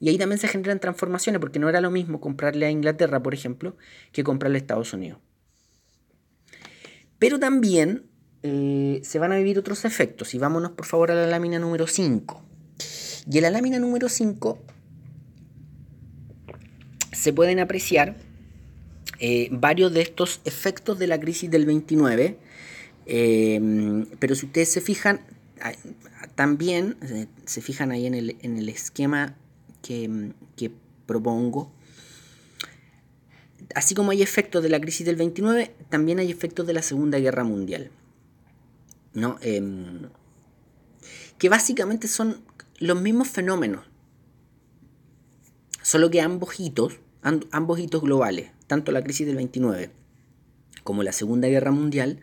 Y ahí también se generan transformaciones, porque no era lo mismo comprarle a Inglaterra, por ejemplo, que comprarle a Estados Unidos. Pero también eh, se van a vivir otros efectos. Y vámonos por favor a la lámina número 5. Y en la lámina número 5 se pueden apreciar eh, varios de estos efectos de la crisis del 29. Eh, pero si ustedes se fijan, también se fijan ahí en el, en el esquema que, propongo. Así como hay efectos de la crisis del 29, también hay efectos de la Segunda Guerra Mundial. ¿no? Em, que básicamente son los mismos fenómenos. Solo que ambos hitos, ambos hitos globales, tanto la crisis del 29 como la Segunda Guerra Mundial,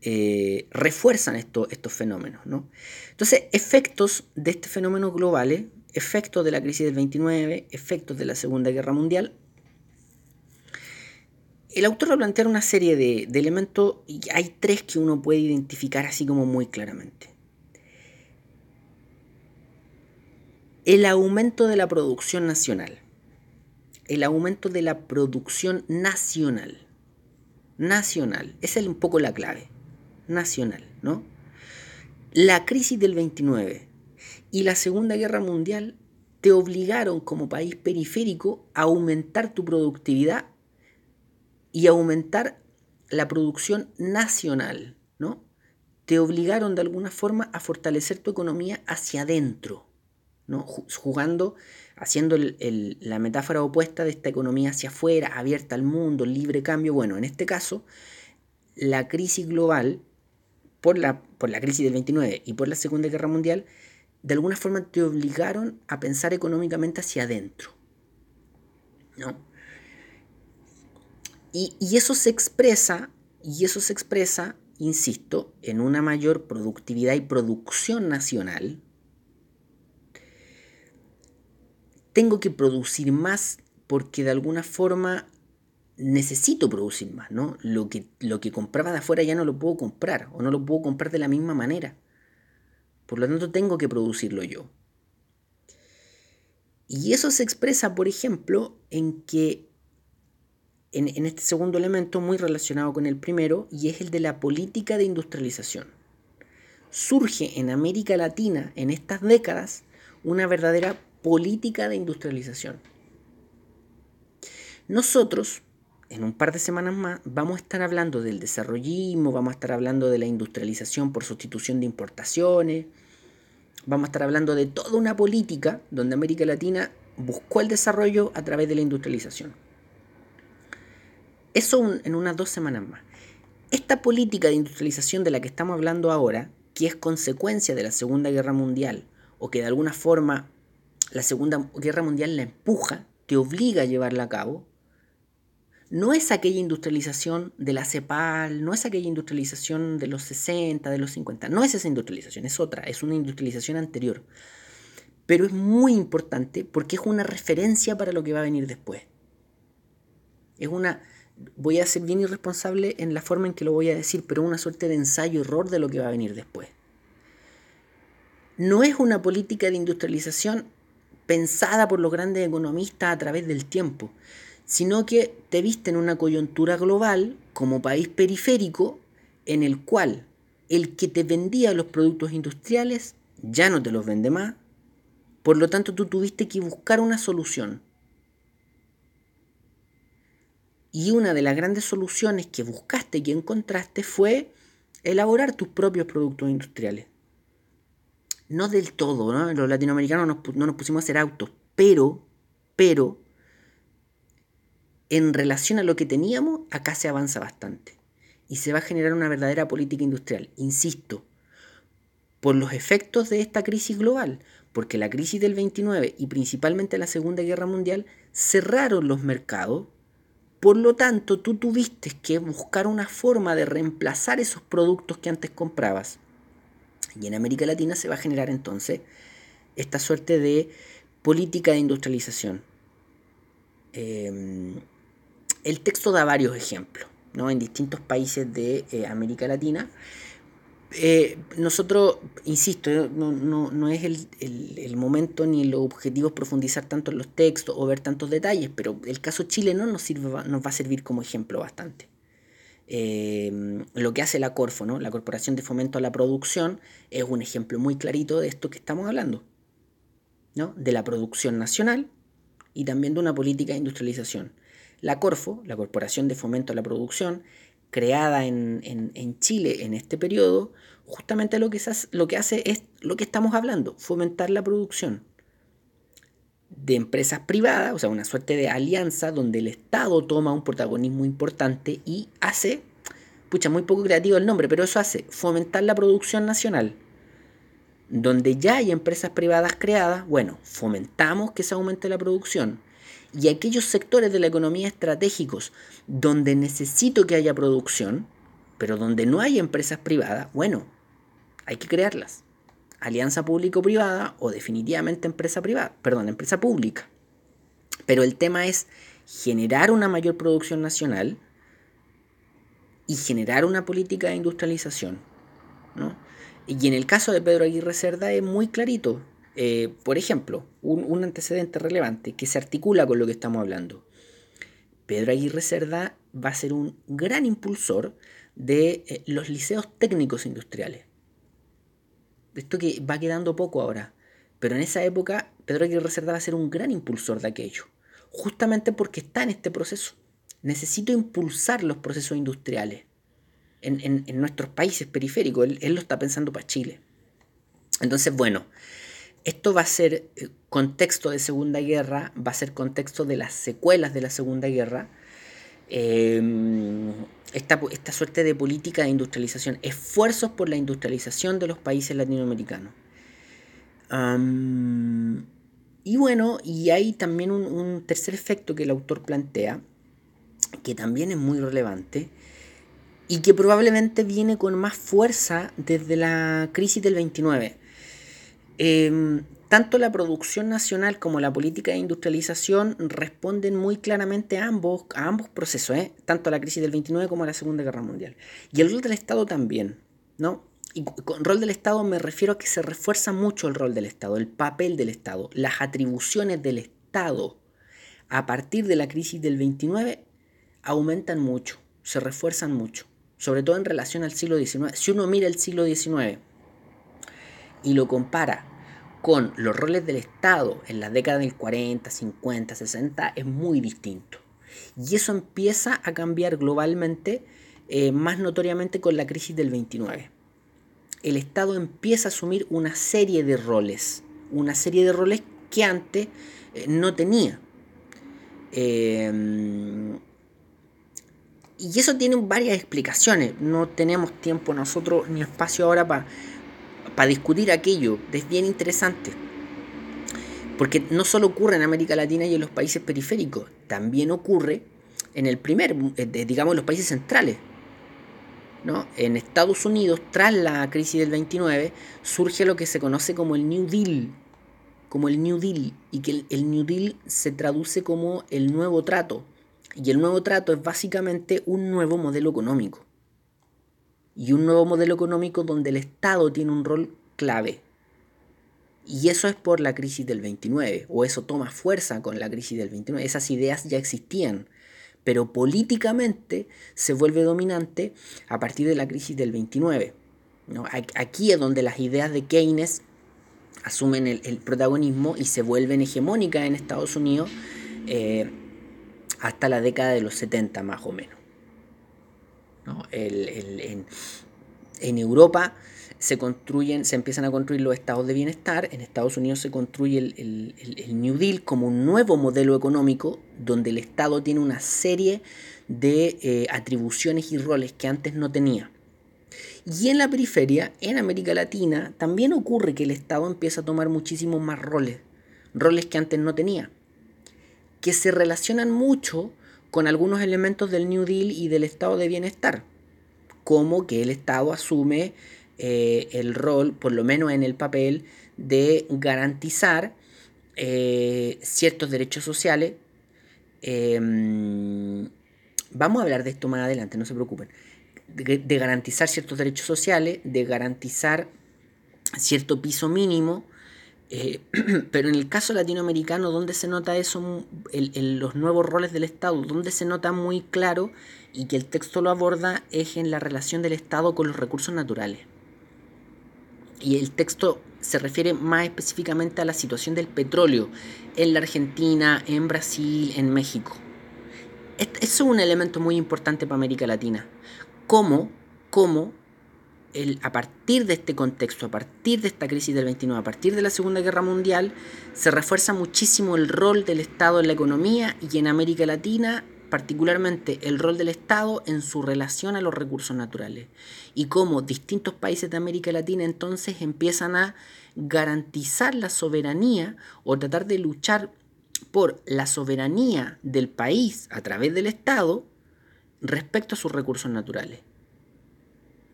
eh, refuerzan estos fenómenos. ¿no? Entonces, efectos de este fenómeno globales efectos de la crisis del 29, efectos de la Segunda Guerra Mundial. El autor va a plantear una serie de elementos y hay tres que uno puede identificar así como muy claramente. El aumento de la producción nacional. El aumento de la producción nacional. Nacional. Esa es un poco la clave. Nacional, ¿no? La crisis del 29 y la Segunda Guerra Mundial te obligaron como país periférico a aumentar tu productividad y aumentar la producción nacional, ¿no? Te obligaron de alguna forma a fortalecer tu economía hacia adentro, ¿no? Jugando, haciendo la metáfora opuesta de esta economía hacia afuera, abierta al mundo, libre cambio. Bueno, en este caso, la crisis global, por la, por la crisis del 29 y por la Segunda Guerra Mundial, de alguna forma te obligaron a pensar económicamente hacia adentro. ¿no? Y, y, eso se expresa, y eso se expresa, insisto, en una mayor productividad y producción nacional. Tengo que producir más porque de alguna forma necesito producir más, ¿no? Lo que, lo que compraba de afuera ya no lo puedo comprar, o no lo puedo comprar de la misma manera. Por lo tanto, tengo que producirlo yo. Y eso se expresa, por ejemplo, en que en, este segundo elemento muy relacionado con el primero, y es el de la política de industrialización. Surge en América Latina en estas décadas una verdadera política de industrialización. Nosotros, en un par de semanas más, vamos a estar hablando del desarrollismo, vamos a estar hablando de la industrialización por sustitución de importaciones, vamos a estar hablando de toda una política donde América Latina buscó el desarrollo a través de la industrialización. Eso en unas dos semanas más. Esta política de industrialización de la que estamos hablando ahora que es consecuencia de la Segunda Guerra Mundial o que de alguna forma la Segunda Guerra Mundial la empuja, te obliga a llevarla a cabo, no es aquella industrialización de la CEPAL, no es aquella industrialización de los 60, de los 50, no es esa industrialización, es otra, es una industrialización anterior. Pero es muy importante porque es una referencia para lo que va a venir después. Es una, voy a ser bien irresponsable en la forma en que lo voy a decir, pero una suerte de ensayo-error de lo que va a venir después. No es una política de industrialización pensada por los grandes economistas a través del tiempo, sino que te viste en una coyuntura global como país periférico en el cual el que te vendía los productos industriales ya no te los vende más, por lo tanto tú tuviste que buscar una solución. Y una de las grandes soluciones que buscaste y que encontraste fue elaborar tus propios productos industriales. No del todo, ¿no? Los latinoamericanos no nos pusimos a hacer autos, pero, pero, en relación a lo que teníamos, acá se avanza bastante. Y se va a generar una verdadera política industrial, insisto, por los efectos de esta crisis global, porque la crisis del 29 y principalmente la Segunda Guerra Mundial cerraron los mercados, por lo tanto tú tuviste que buscar una forma de reemplazar esos productos que antes comprabas. Y en América Latina se va a generar entonces esta suerte de política de industrialización. Em, el texto da varios ejemplos ¿no? en distintos países de eh, América Latina. Eh, nosotros, insisto, no, no, es el, momento ni el objetivo profundizar tanto en los textos o ver tantos detalles, pero el caso chileno nos, sirve, nos va a servir como ejemplo bastante. Eh, lo que hace la Corfo, ¿no? la Corporación de Fomento a la Producción, es un ejemplo muy clarito de esto que estamos hablando, ¿no? de la producción nacional y también de una política de industrialización. La Corfo, la Corporación de Fomento a la Producción, creada en, Chile en este periodo, justamente lo que, lo que hace es lo que estamos hablando, fomentar la producción de empresas privadas, o sea, una suerte de alianza donde el Estado toma un protagonismo importante y hace, pucha, muy poco creativo el nombre, pero eso hace fomentar la producción nacional. Donde ya hay empresas privadas creadas, bueno, fomentamos que se aumente la producción y aquellos sectores de la economía estratégicos donde necesito que haya producción, pero donde no hay empresas privadas, bueno, hay que crearlas. Alianza público-privada o definitivamente empresa privada, perdón, empresa pública. Pero el tema es generar una mayor producción nacional y generar una política de industrialización. Y en el caso de Pedro Aguirre Cerda es muy clarito. Eh, por ejemplo, un, antecedente relevante que se articula con lo que estamos hablando. Pedro Aguirre Cerda va a ser un gran impulsor de eh, los liceos técnicos industriales. Esto que va quedando poco ahora, pero en esa época Pedro Aguirre Cerda va a ser un gran impulsor de aquello, justamente porque está en este proceso. Necesito impulsar los procesos industriales en, nuestros países periféricos. él lo está pensando para Chile. Entonces, bueno, esto va a ser eh, contexto de Segunda Guerra, va a ser contexto de las secuelas de la Segunda Guerra. Em, esta, suerte de política de industrialización, esfuerzos por la industrialización de los países latinoamericanos. y bueno, y hay también un, tercer efecto que el autor plantea, que también es muy relevante, y que probablemente viene con más fuerza desde la crisis del 29. Em, tanto la producción nacional como la política de industrialización responden muy claramente a ambos, a ambos procesos, ¿eh? tanto a la crisis del 29 como a la Segunda Guerra Mundial. Y el rol del Estado también, ¿no? Y con rol del Estado me refiero a que se refuerza mucho el rol del Estado, el papel del Estado, las atribuciones del Estado a partir de la crisis del 29 aumentan mucho, se refuerzan mucho, sobre todo en relación al siglo XIX. Si uno mira el siglo XIX, y lo compara con los roles del Estado en las décadas del 40, 50, 60, es muy distinto. Y eso empieza a cambiar globalmente, eh, más notoriamente con la crisis del 29. El Estado empieza a asumir una serie de roles, una serie de roles que antes eh, no tenía. Em, y eso tiene varias explicaciones. No tenemos tiempo nosotros ni espacio ahora para para discutir aquello es bien interesante. Porque no solo ocurre en América Latina y en los países periféricos, también ocurre en el primer, eh, digamos, en los países centrales. ¿no? En Estados Unidos, tras la crisis del 29, surge lo que se conoce como el New Deal, como el New Deal, y que el, New Deal se traduce como el nuevo trato. Y el nuevo trato es básicamente un nuevo modelo económico. Y un nuevo modelo económico donde el Estado tiene un rol clave. Y eso es por la crisis del 29, o eso toma fuerza con la crisis del 29. Esas ideas ya existían, pero políticamente se vuelve dominante a partir de la crisis del 29. ¿no? Aquí es donde las ideas de Keynes asumen el, protagonismo y se vuelven hegemónicas en Estados Unidos eh, hasta la década de los 70 más o menos. En, Europa se construyen, se empiezan a construir los estados de bienestar, en Estados Unidos se construye el, New Deal como un nuevo modelo económico donde el Estado tiene una serie de eh, atribuciones y roles que antes no tenía. Y en la periferia, en América Latina, también ocurre que el Estado empieza a tomar muchísimos más roles, roles que antes no tenía, que se relacionan mucho con algunos elementos del New Deal y del estado de bienestar, como que el Estado asume eh, el rol, por lo menos en el papel, de garantizar eh, ciertos derechos sociales. Em, vamos a hablar de esto más adelante, no se preocupen. De, garantizar ciertos derechos sociales, de garantizar cierto piso mínimo, eh, pero en el caso latinoamericano, ¿dónde se nota eso, en los nuevos roles del Estado? ¿Dónde se nota muy claro y que el texto lo aborda es en la relación del Estado con los recursos naturales y el texto se refiere más específicamente a la situación del petróleo en la Argentina, en Brasil, en México. Eso es un elemento muy importante para América Latina. Cómo, cómo a partir de este contexto, a partir de esta crisis del 29, a partir de la Segunda Guerra Mundial, se refuerza muchísimo el rol del Estado en la economía y en América Latina particularmente el rol del Estado en su relación a los recursos naturales y cómo distintos países de América Latina entonces empiezan a garantizar la soberanía o tratar de luchar por la soberanía del país a través del Estado respecto a sus recursos naturales.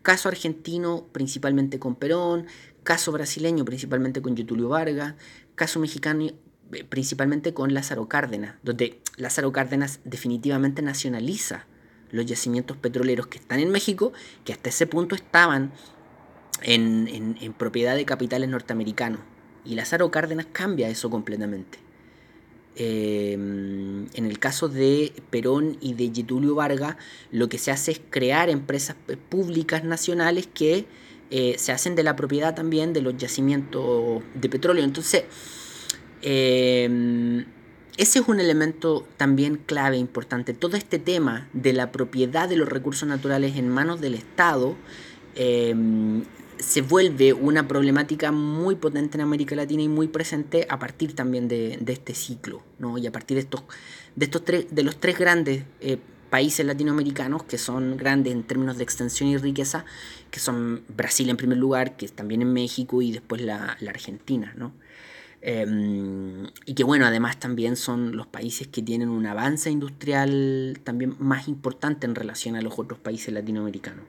Caso argentino principalmente con Perón, caso brasileño principalmente con Getulio Vargas, caso mexicano principalmente con Lázaro Cárdenas, donde Lázaro Cárdenas definitivamente nacionaliza los yacimientos petroleros que están en México, que hasta ese punto estaban en, propiedad de capitales norteamericanos. Y Lázaro Cárdenas cambia eso completamente. Eh, en el caso de Perón y de Getulio Vargas, lo que se hace es crear empresas públicas nacionales que eh, se hacen de la propiedad también de los yacimientos de petróleo. Entonces, Em, ese es un elemento también clave, importante. Todo este tema de la propiedad de los recursos naturales en manos del Estado em, se vuelve una problemática muy potente en América Latina y muy presente a partir también de, este ciclo, ¿no? Y a partir de estos, de estos tres, de los tres grandes eh, países latinoamericanos que son grandes en términos de extensión y riqueza, que son Brasil en primer lugar, que también en México y después la, la Argentina, ¿no? Em, y que bueno, además también son los países que tienen un avance industrial también más importante en relación a los otros países latinoamericanos.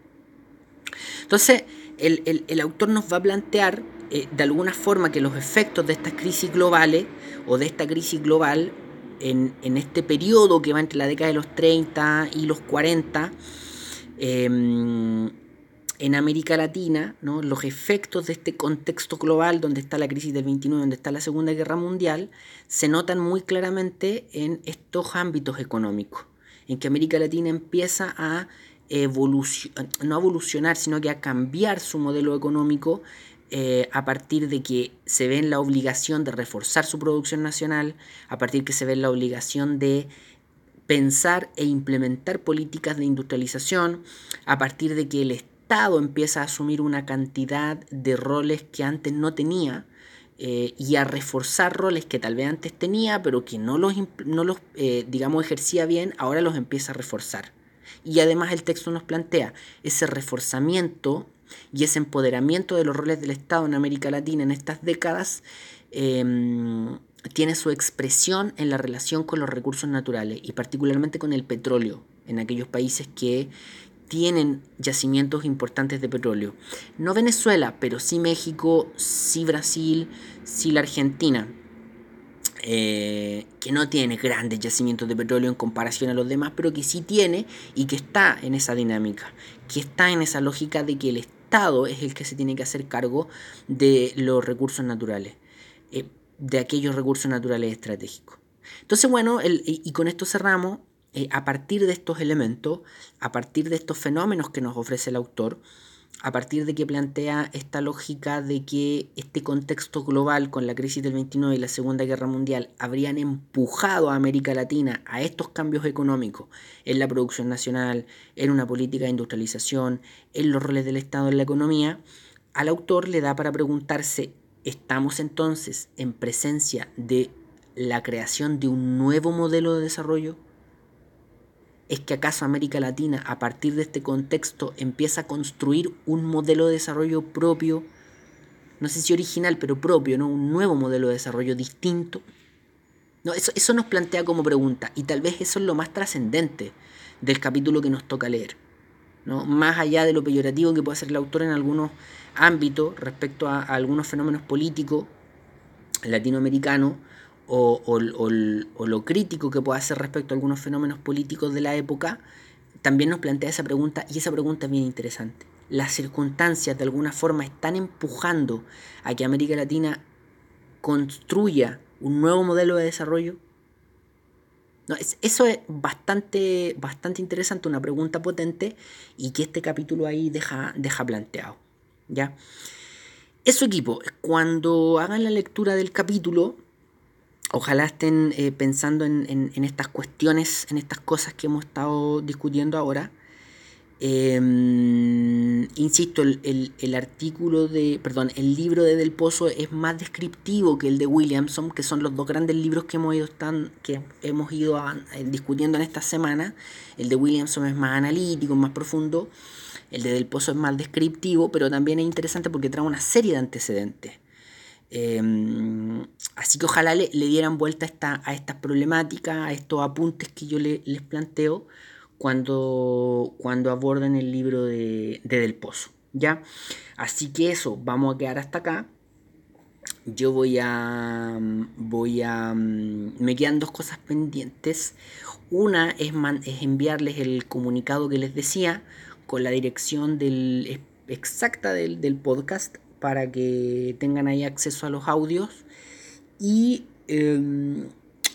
Entonces, el, autor nos va a plantear eh, de alguna forma que los efectos de estas crisis globales o de esta crisis global en, en, este periodo que va entre la década de los 30 y los 40, en América Latina, ¿no? los efectos de este contexto global donde está la crisis del 29, donde está la Segunda Guerra Mundial, se notan muy claramente en estos ámbitos económicos, en que América Latina empieza a evolucionar, no evolucionar, sino que a cambiar su modelo económico eh, a partir de que se ve en la obligación de reforzar su producción nacional, a partir que se ve en la obligación de pensar e implementar políticas de industrialización, a partir de que el Estado Estado empieza a asumir una cantidad de roles que antes no tenía eh, y a reforzar roles que tal vez antes tenía, pero que no los, no los eh, digamos, ejercía bien, ahora los empieza a reforzar. Y además el texto nos plantea ese reforzamiento y ese empoderamiento de los roles del Estado en América Latina en estas décadas em, tiene su expresión en la relación con los recursos naturales y particularmente con el petróleo en aquellos países que tienen yacimientos importantes de petróleo. No Venezuela, pero sí México, sí Brasil, sí la Argentina. Eh, que no tiene grandes yacimientos de petróleo en comparación a los demás, pero que sí tiene y que está en esa dinámica, que está en esa lógica de que el Estado es el que se tiene que hacer cargo de los recursos naturales, eh, de aquellos recursos naturales estratégicos. Entonces, bueno, y con esto cerramos, eh, a partir de estos elementos, a partir de estos fenómenos que nos ofrece el autor, a partir de que plantea esta lógica de que este contexto global con la crisis del 29 y la Segunda Guerra Mundial habrían empujado a América Latina a estos cambios económicos en la producción nacional, en una política de industrialización, en los roles del Estado en la economía, al autor le da para preguntarse, ¿estamos entonces en presencia de la creación de un nuevo modelo de desarrollo? ¿Es que acaso América Latina, a partir de este contexto, empieza a construir un modelo de desarrollo propio? No sé si original, pero propio, ¿no? Un nuevo modelo de desarrollo distinto. No, eso, eso nos plantea como pregunta, y tal vez eso es lo más trascendente del capítulo que nos toca leer. ¿no? Más allá de lo peyorativo que puede ser el autor en algunos ámbitos respecto a algunos fenómenos políticos latinoamericanos, o, lo crítico que pueda hacer respecto a algunos fenómenos políticos de la época, también nos plantea esa pregunta y esa pregunta es bien interesante. Las circunstancias de alguna forma están empujando a que América Latina construya un nuevo modelo de desarrollo. No, eso es bastante, bastante interesante, una pregunta potente y que este capítulo ahí deja, deja planteado. ¿ya? Eso equipo, cuando hagan la lectura del capítulo, ojalá estén eh, pensando en, estas cuestiones, en estas cosas que hemos estado discutiendo ahora. Em, insisto, el, artículo de, perdón, el libro de Del Pozo es más descriptivo que el de Williamson, que son los dos grandes libros que hemos ido, que hemos ido eh, discutiendo en esta semana. El de Williamson es más analítico, más profundo. El de Del Pozo es más descriptivo, pero también es interesante porque trae una serie de antecedentes. Em, así que ojalá le, dieran vuelta a, esta, a estas problemáticas, a estos apuntes que yo les planteo cuando, cuando aborden el libro de, Del Pozo. ¿ya? Así que eso, vamos a quedar hasta acá. Yo voy a. Voy a. Me quedan dos cosas pendientes. Una es, es enviarles el comunicado que les decía con la dirección exacta del, del podcast para que tengan ahí acceso a los audios y em,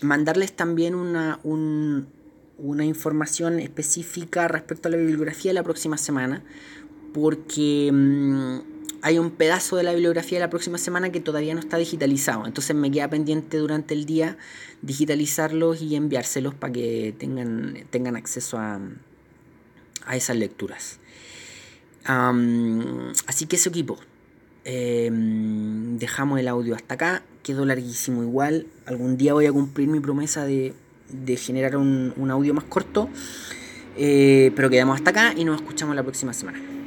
mandarles también una, una información específica respecto a la bibliografía de la próxima semana porque em, hay un pedazo de la bibliografía de la próxima semana que todavía no está digitalizado. Entonces me queda pendiente durante el día digitalizarlos y enviárselos para que tengan, tengan acceso a, a esas lecturas. así que ese equipo, Em, dejamos el audio hasta acá. Quedó larguísimo igual. Algún día voy a cumplir mi promesa de, generar un, audio más corto. Eh, pero quedamos hasta acá y nos escuchamos la próxima semana.